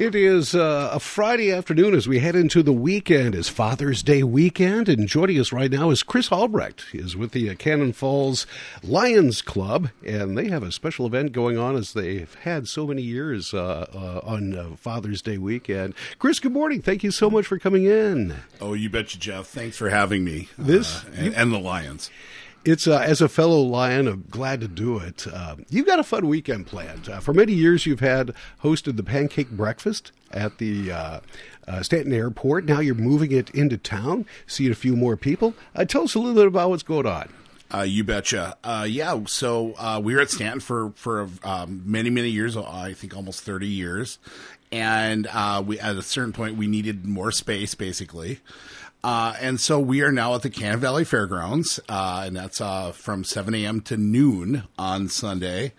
It is uh, a Friday afternoon as we head into the weekend, as Father's Day weekend, and joining us right now is Chris Albrecht. He is with the uh, Cannon Falls Lions Club, and they have a special event going on as they've had so many years uh, uh on uh, Father's Day weekend. Chris, good morning. Thank you so much for coming in. Oh, you betcha, Jeff. Thanks for having me. This uh, and, and the Lions it's uh, as a fellow lion, I'm glad to do it. Uh, you've got a fun weekend planned. Uh, for many years, you've had hosted the pancake breakfast at the uh, uh, Stanton Airport. Now you're moving it into town, seeing a few more people. Uh, tell us a little bit about what's going on. Uh, you betcha. Uh, yeah. So uh, we were at Stanton for for um, many many years. I think almost thirty years, and we at a certain point we needed more space, basically. Uh, and so we are now at the Cannon Valley Fairgrounds, uh, and that's uh, from 7 a.m. to noon on Sunday.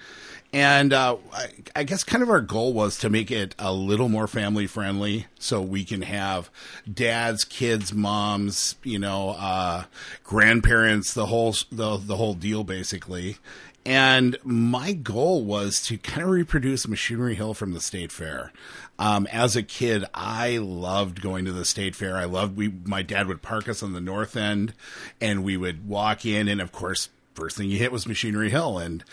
And uh, I, I, guess kind of our goal was to make it a little more family friendly so we can have dads, kids, moms, you know, uh, grandparents, the whole, the, the whole deal basically. And my goal was to kind of reproduce Machinery Hill from the State Fair. Um, as a kid, I loved going to the State Fair. I loved we. My dad would park us on the north end, and we would walk in, and of course, first thing you hit was Machinery Hill, and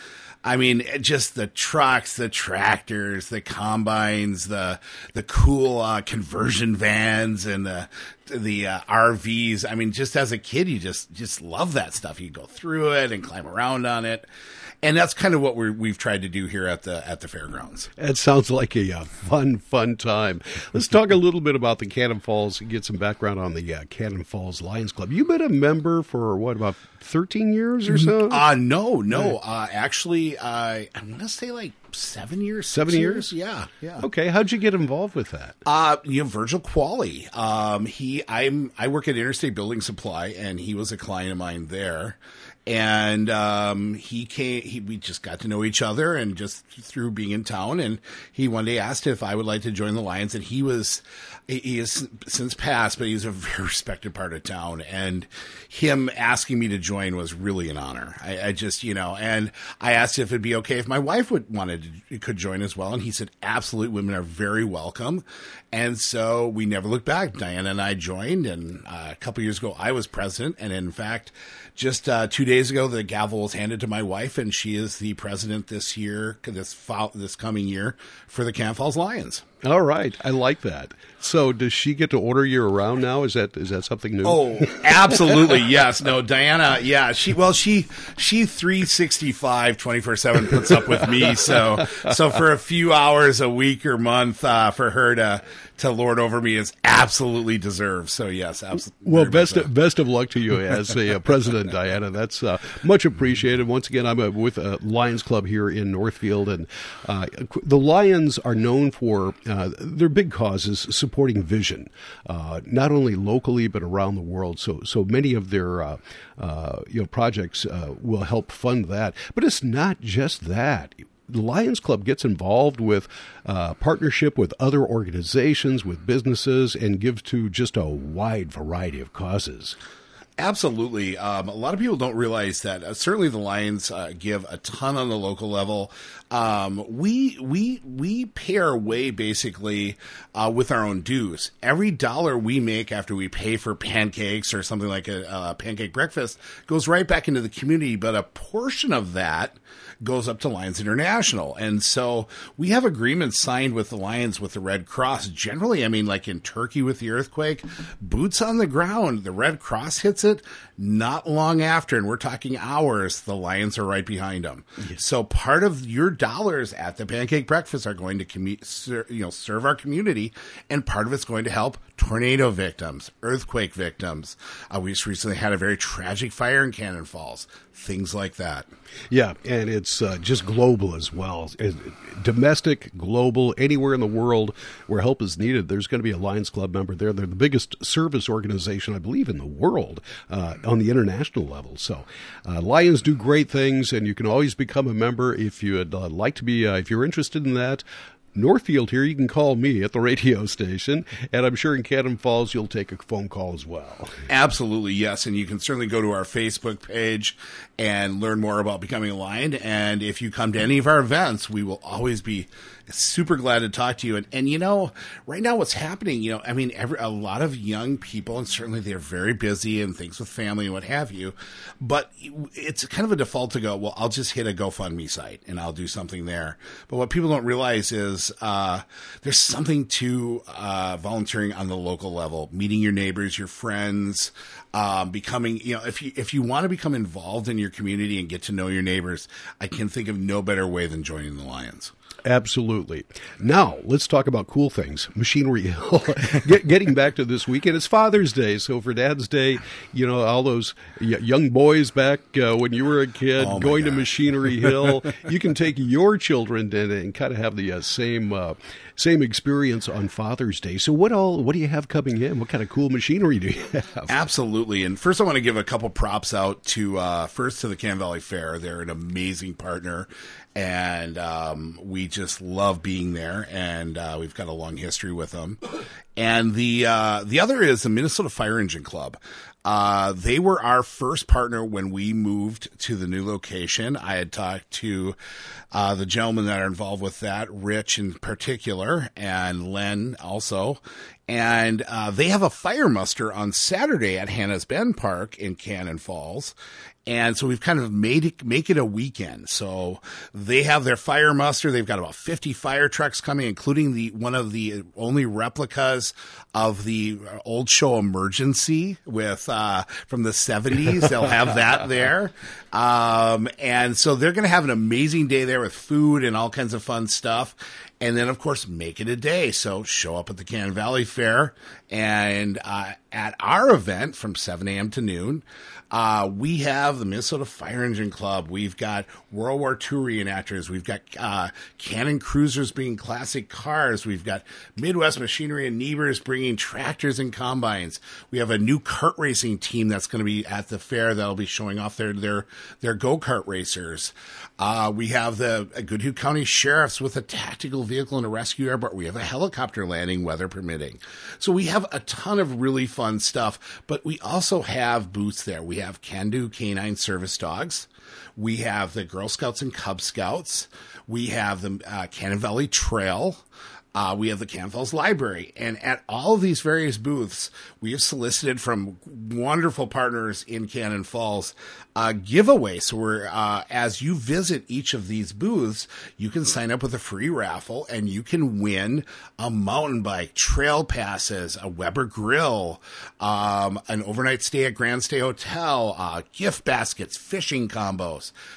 I mean, just the trucks, the tractors, the combines, the the cool uh, conversion vans, and the the uh, RVs. I mean, just as a kid, you just just love that stuff. You go through it and climb around on it and that's kind of what we have tried to do here at the at the fairgrounds. It sounds like a uh, fun, fun time. Let's talk a little bit about the Cannon Falls. And get some background on the uh, Cannon Falls Lions Club. You've been a member for what about thirteen years or so? Uh no, no. Uh, actually, uh, I'm gonna say like seven years. Seven years? years? Yeah, yeah. Okay, how'd you get involved with that? Uh, you know, Virgil Qualley. Um, he, I'm, I work at Interstate Building Supply, and he was a client of mine there and um, he came. He, we just got to know each other, and just through being in town, and he one day asked if I would like to join the Lions, and he was he has since passed, but he's a very respected part of town, and him asking me to join was really an honor. I, I just you know, and I asked if it'd be okay if my wife would wanted to, could join as well, and he said absolute. women are very welcome, and so we never looked back. Diana and I joined, and uh, a couple years ago I was president, and in fact just uh, two days ago, the gavel was handed to my wife, and she is the president this year, this this coming year, for the Cannon Falls Lions. All right, I like that. So, does she get to order you around now? Is that is that something new? Oh, absolutely, yes. No, Diana, yeah, she well, she she 365 24 seven puts up with me. So so for a few hours a week or month, uh, for her to to lord over me is absolutely deserved. So yes, absolutely. Well, best of, best of luck to you as a uh, president, Diana. That's uh, much appreciated. Once again, I'm uh, with a Lions Club here in Northfield, and uh, the Lions are known for uh, their big causes supporting vision, uh, not only locally but around the world. So so many of their you know projects will help fund that. But it's not just that the Lions Club gets involved with uh, partnership with other organizations, with businesses, and gives to just a wide variety of causes. Absolutely. Um, a lot of people don't realize that. Uh, certainly, the Lions uh, give a ton on the local level. Um, we we we pay our way basically uh, with our own dues. Every dollar we make after we pay for pancakes or something like a, a pancake breakfast goes right back into the community. But a portion of that goes up to Lions International. And so we have agreements signed with the Lions with the Red Cross. Generally, I mean, like in Turkey with the earthquake, boots on the ground, the Red Cross hits it not long after, and we're talking hours, the Lions are right behind them. Yes. So part of your dollars at the pancake breakfast are going to commu- ser- you know serve our community, and part of it's going to help tornado victims, earthquake victims. Uh, we just recently had a very tragic fire in Cannon Falls. Things like that. Yeah, and it's uh, just global as well. Domestic, global, anywhere in the world where help is needed, there's going to be a Lions Club member there. They're the biggest service organization, I believe, in the world uh, on the international level. So, uh, Lions do great things, and you can always become a member if you'd uh, like to be. Uh, if you're interested in that, Northfield here, you can call me at the radio station, and I'm sure in Cannon Falls you'll take a phone call as well. Absolutely, yes. And you can certainly go to our Facebook page and learn more about becoming a lion. And if you come to any of our events, we will always be super glad to talk to you. And, and you know, right now what's happening, you know, I mean, every, a lot of young people, and certainly they're very busy and things with family and what have you, but it's kind of a default to go, well, I'll just hit a GoFundMe site and I'll do something there. But what people don't realize is, uh, there's something to, uh, volunteering on the local level, meeting your neighbors, your friends, um, becoming, you know, if you, if you want to become involved in your community and get to know your neighbors, I can think of no better way than joining the Lions. Absolutely. Now, let's talk about cool things. Machinery Hill. Get, getting back to this weekend, it's Father's Day. So for Dad's Day, you know, all those young boys back uh, when you were a kid oh going God. to Machinery Hill, you can take your children and, and kind of have the uh, same uh, same experience on Father's Day. So what all what do you have coming in? What kind of cool machinery do you have? Absolutely. And first I want to give a couple props out to uh, first to the Cannon Valley Fair. They're an amazing partner and um, we just love being there and uh, we've got a long history with them. And the uh, the other is the Minnesota Fire Engine Club. Uh, they were our first partner when we moved to the new location. I had talked to uh, the gentlemen that are involved with that, Rich in particular, and Len also. And uh, they have a fire muster on Saturday at Hannah's Bend Park in Cannon Falls. And so we've kind of made it, make it a weekend. So they have their fire muster. They've got about 50 fire trucks coming, including the, one of the only replicas of the old show Emergency with, uh, from the 70s. They'll have that there. Um, and so they're going to have an amazing day there with food and all kinds of fun stuff. And then, of course, make it a day. So show up at the Cannon Valley Fair and uh, at our event from 7 a.m. to noon. Uh, we have the Minnesota Fire Engine Club. We've got World War II reenactors. We've got uh, Cannon Cruisers being classic cars. We've got Midwest Machinery and Nevers bringing tractors and combines. We have a new kart racing team that's going to be at the fair that'll be showing off their their their go kart racers. Uh, we have the uh, Goodhue County Sheriffs with a tactical vehicle and a rescue airboat. We have a helicopter landing, weather permitting. So we have a ton of really fun stuff, but we also have booths there. We have Can-Do Canine Service Dogs. We have the Girl Scouts and Cub Scouts. We have the uh, Cannon Valley Trail. Uh, we have the Cannon Falls Library. And at all of these various booths, we have solicited from wonderful partners in Cannon Falls giveaway. So we're, uh, as you visit each of these booths, you can sign up with a free raffle and you can win a mountain bike, trail passes, a Weber grill, um, an overnight stay at Grand Stay Hotel, uh, gift baskets, fishing combos.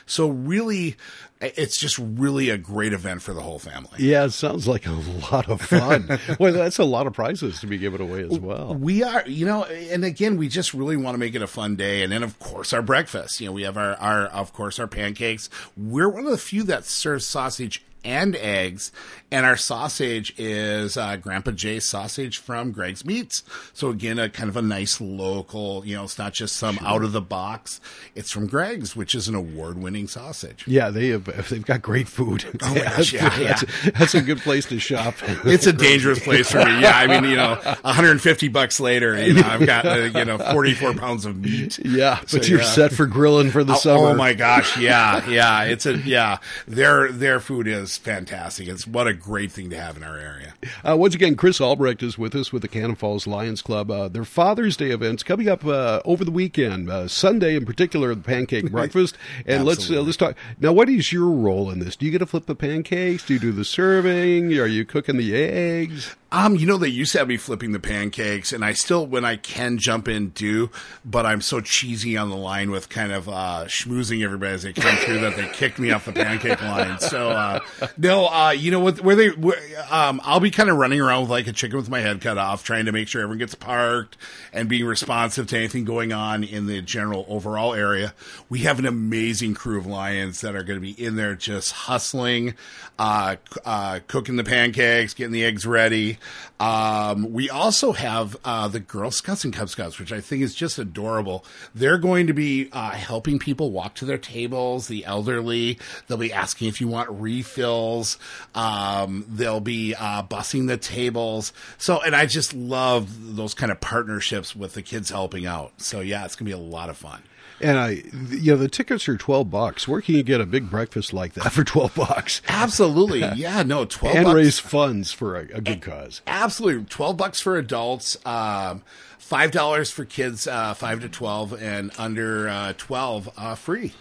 So really, it's just really a great event for the whole family. Yeah, it sounds like a lot of fun. well, that's a lot of prizes to be given away as well. We are, you know, and again, we just really want to make it a fun day. And then, of course, our breakfast. You know, we have our, our of course, our pancakes. We're one of the few that serves sausage and eggs. And our sausage is uh, Grandpa Jay's sausage from Greg's Meats. So again, a kind of a nice local. You know, it's not just some sure. out of the box. It's from Greg's, which is an award-winning sausage. Yeah, they have. They've got great food. Oh yeah, gosh, yeah, yeah. That's, a, that's, a good place to shop. it's a dangerous place for me. Yeah, I mean, you know, 150 bucks later, you know, I've got uh, you know 44 pounds of meat. Yeah, so, but you're yeah. set for grilling for the oh, summer. Oh my gosh, yeah, yeah. It's a yeah. Their their food is fantastic. It's what a great thing to have in our area. Uh, once again, Chris Albrecht is with us with the Cannon Falls Lions Club. Uh, their Father's Day events coming up uh, over the weekend, uh, Sunday in particular, the pancake breakfast. And let's uh, let's talk now. What is your role in this? Do you get to flip the pancakes? Do you do the serving? Are you cooking the eggs? Um, you know, they used to have me flipping the pancakes, and I still, when I can, jump in do. But I'm so cheesy on the line with kind of uh, schmoozing everybody as they come through that they kicked me off the pancake line. So uh, no, uh, you know what? Where they, where, um, I'll be kind of running around with like a chicken with my head cut off, trying to make sure everyone gets parked and being responsive to anything going on in the general overall area. We have an amazing crew of lions that are going to be in there just hustling, uh, uh, cooking the pancakes, getting the eggs ready. Um, we also have uh, the Girl Scouts and Cub Scouts, which I think is just adorable. They're going to be uh, helping people walk to their tables, the elderly. They'll be asking if you want refills. Um, they'll be uh, bussing the tables. So, and I just love those kind of partnerships with the kids helping out. So, yeah, it's going to be a lot of fun. And I, you know, the tickets are twelve bucks. Where can you get a big breakfast like that for twelve bucks? Absolutely, yeah, no, twelve and bucks. raise funds for a, a good cause. Absolutely, twelve bucks for adults, um, five dollars for kids uh, five to twelve, and under uh, twelve uh, free.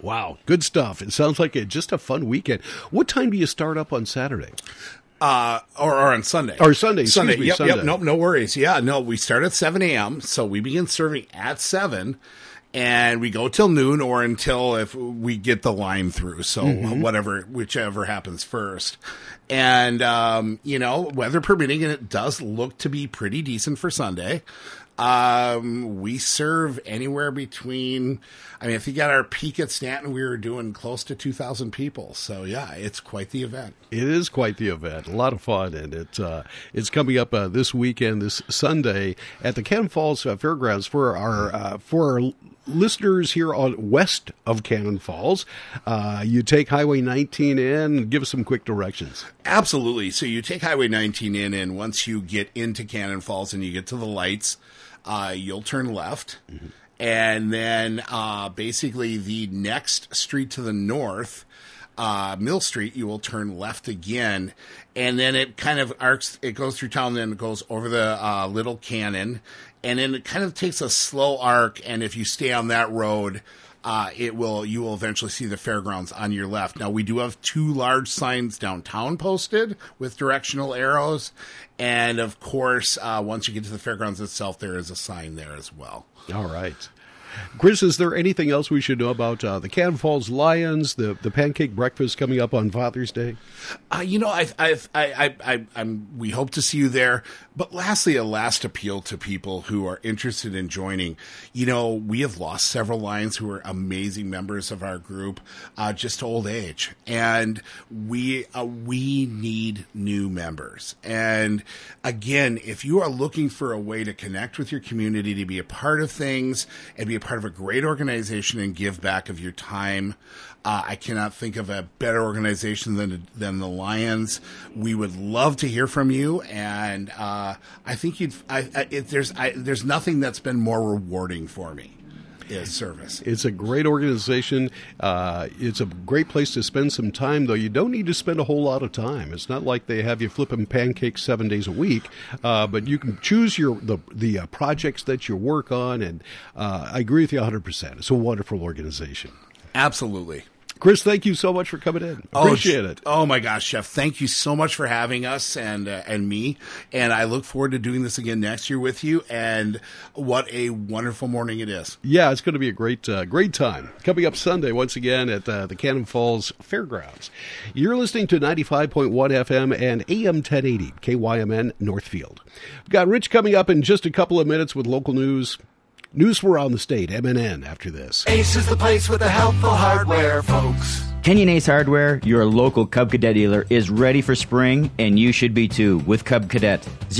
Wow, good stuff. It sounds like a, just a fun weekend. What time do you start up on Saturday? Uh, or, or on Sunday. Or Sunday, Sunday. me, yep, Sunday. yep. Nope, no worries. Yeah, no, we start at 7 a.m. So we begin serving at 7 and we go till noon or until if we get the line through. So Mm-hmm. whatever, whichever happens first. And, um, you know, weather permitting, and it does look to be pretty decent for Sunday. Um, we serve anywhere between, I mean, if you got our peak at Stanton, we were doing close to 2,000 people. So yeah, it's quite the event. It is quite the event, a lot of fun, and it uh, it's coming up uh, this weekend, this Sunday at the Cannon Falls uh, Fairgrounds for our uh, for our listeners here on west of Cannon Falls. Uh, you take Highway 19 in. Give us some quick directions. Absolutely. So you take Highway 19 in, and once you get into Cannon Falls and you get to the lights, uh, you'll turn left. And then uh, basically the next street to the north, uh, Mill Street, you will turn left again. And then it kind of arcs, it goes through town, then it goes over the uh, Little Cannon. And then it kind of takes a slow arc. And if you stay on that road, uh, it will you will eventually see the fairgrounds on your left. Now we do have two large signs downtown posted with directional arrows, and of course, uh, once you get to the fairgrounds itself, there is a sign there as well. All right. Chris, is there anything else we should know about uh, the Cannon Falls Lions, the, the pancake breakfast coming up on Father's Day? Uh, you know, I've, I've, I, I, I, I'm. We hope to see you there. But lastly, a last appeal to people who are interested in joining. You know, we have lost several lions who are amazing members of our group, uh, just to old age, and we uh, we need new members. And again, if you are looking for a way to connect with your community, to be a part of things, and be a part of a great organization, and give back of your time. Uh, I cannot think of a better organization than than the Lions. We would love to hear from you, and uh, I think you'd. I, I, there's I, there's nothing that's been more rewarding for me is service. It's a great organization. Uh, it's a great place to spend some time, though. You don't need to spend a whole lot of time. It's not like they have you flipping pancakes seven days a week, uh, but you can choose your the the uh, projects that you work on. And uh, I agree with you 100. percent It's a wonderful organization. Absolutely. Chris, thank you so much for coming in. Appreciate oh, it. Oh my gosh, Jeff! Thank you so much for having us and uh, and me. And I look forward to doing this again next year with you. And what a wonderful morning it is. Yeah, it's going to be a great, uh, great time. Coming up Sunday, once again, at uh, the Cannon Falls Fairgrounds. You're listening to 95.1 FM and AM 1080, KYMN Northfield. We've got Rich coming up in just a couple of minutes with local news. News from around the state, MNN, after this. Ace is the place with the helpful hardware, folks. Kenyon Ace Hardware, your local Cub Cadet dealer, is ready for spring, and you should be too with Cub Cadet.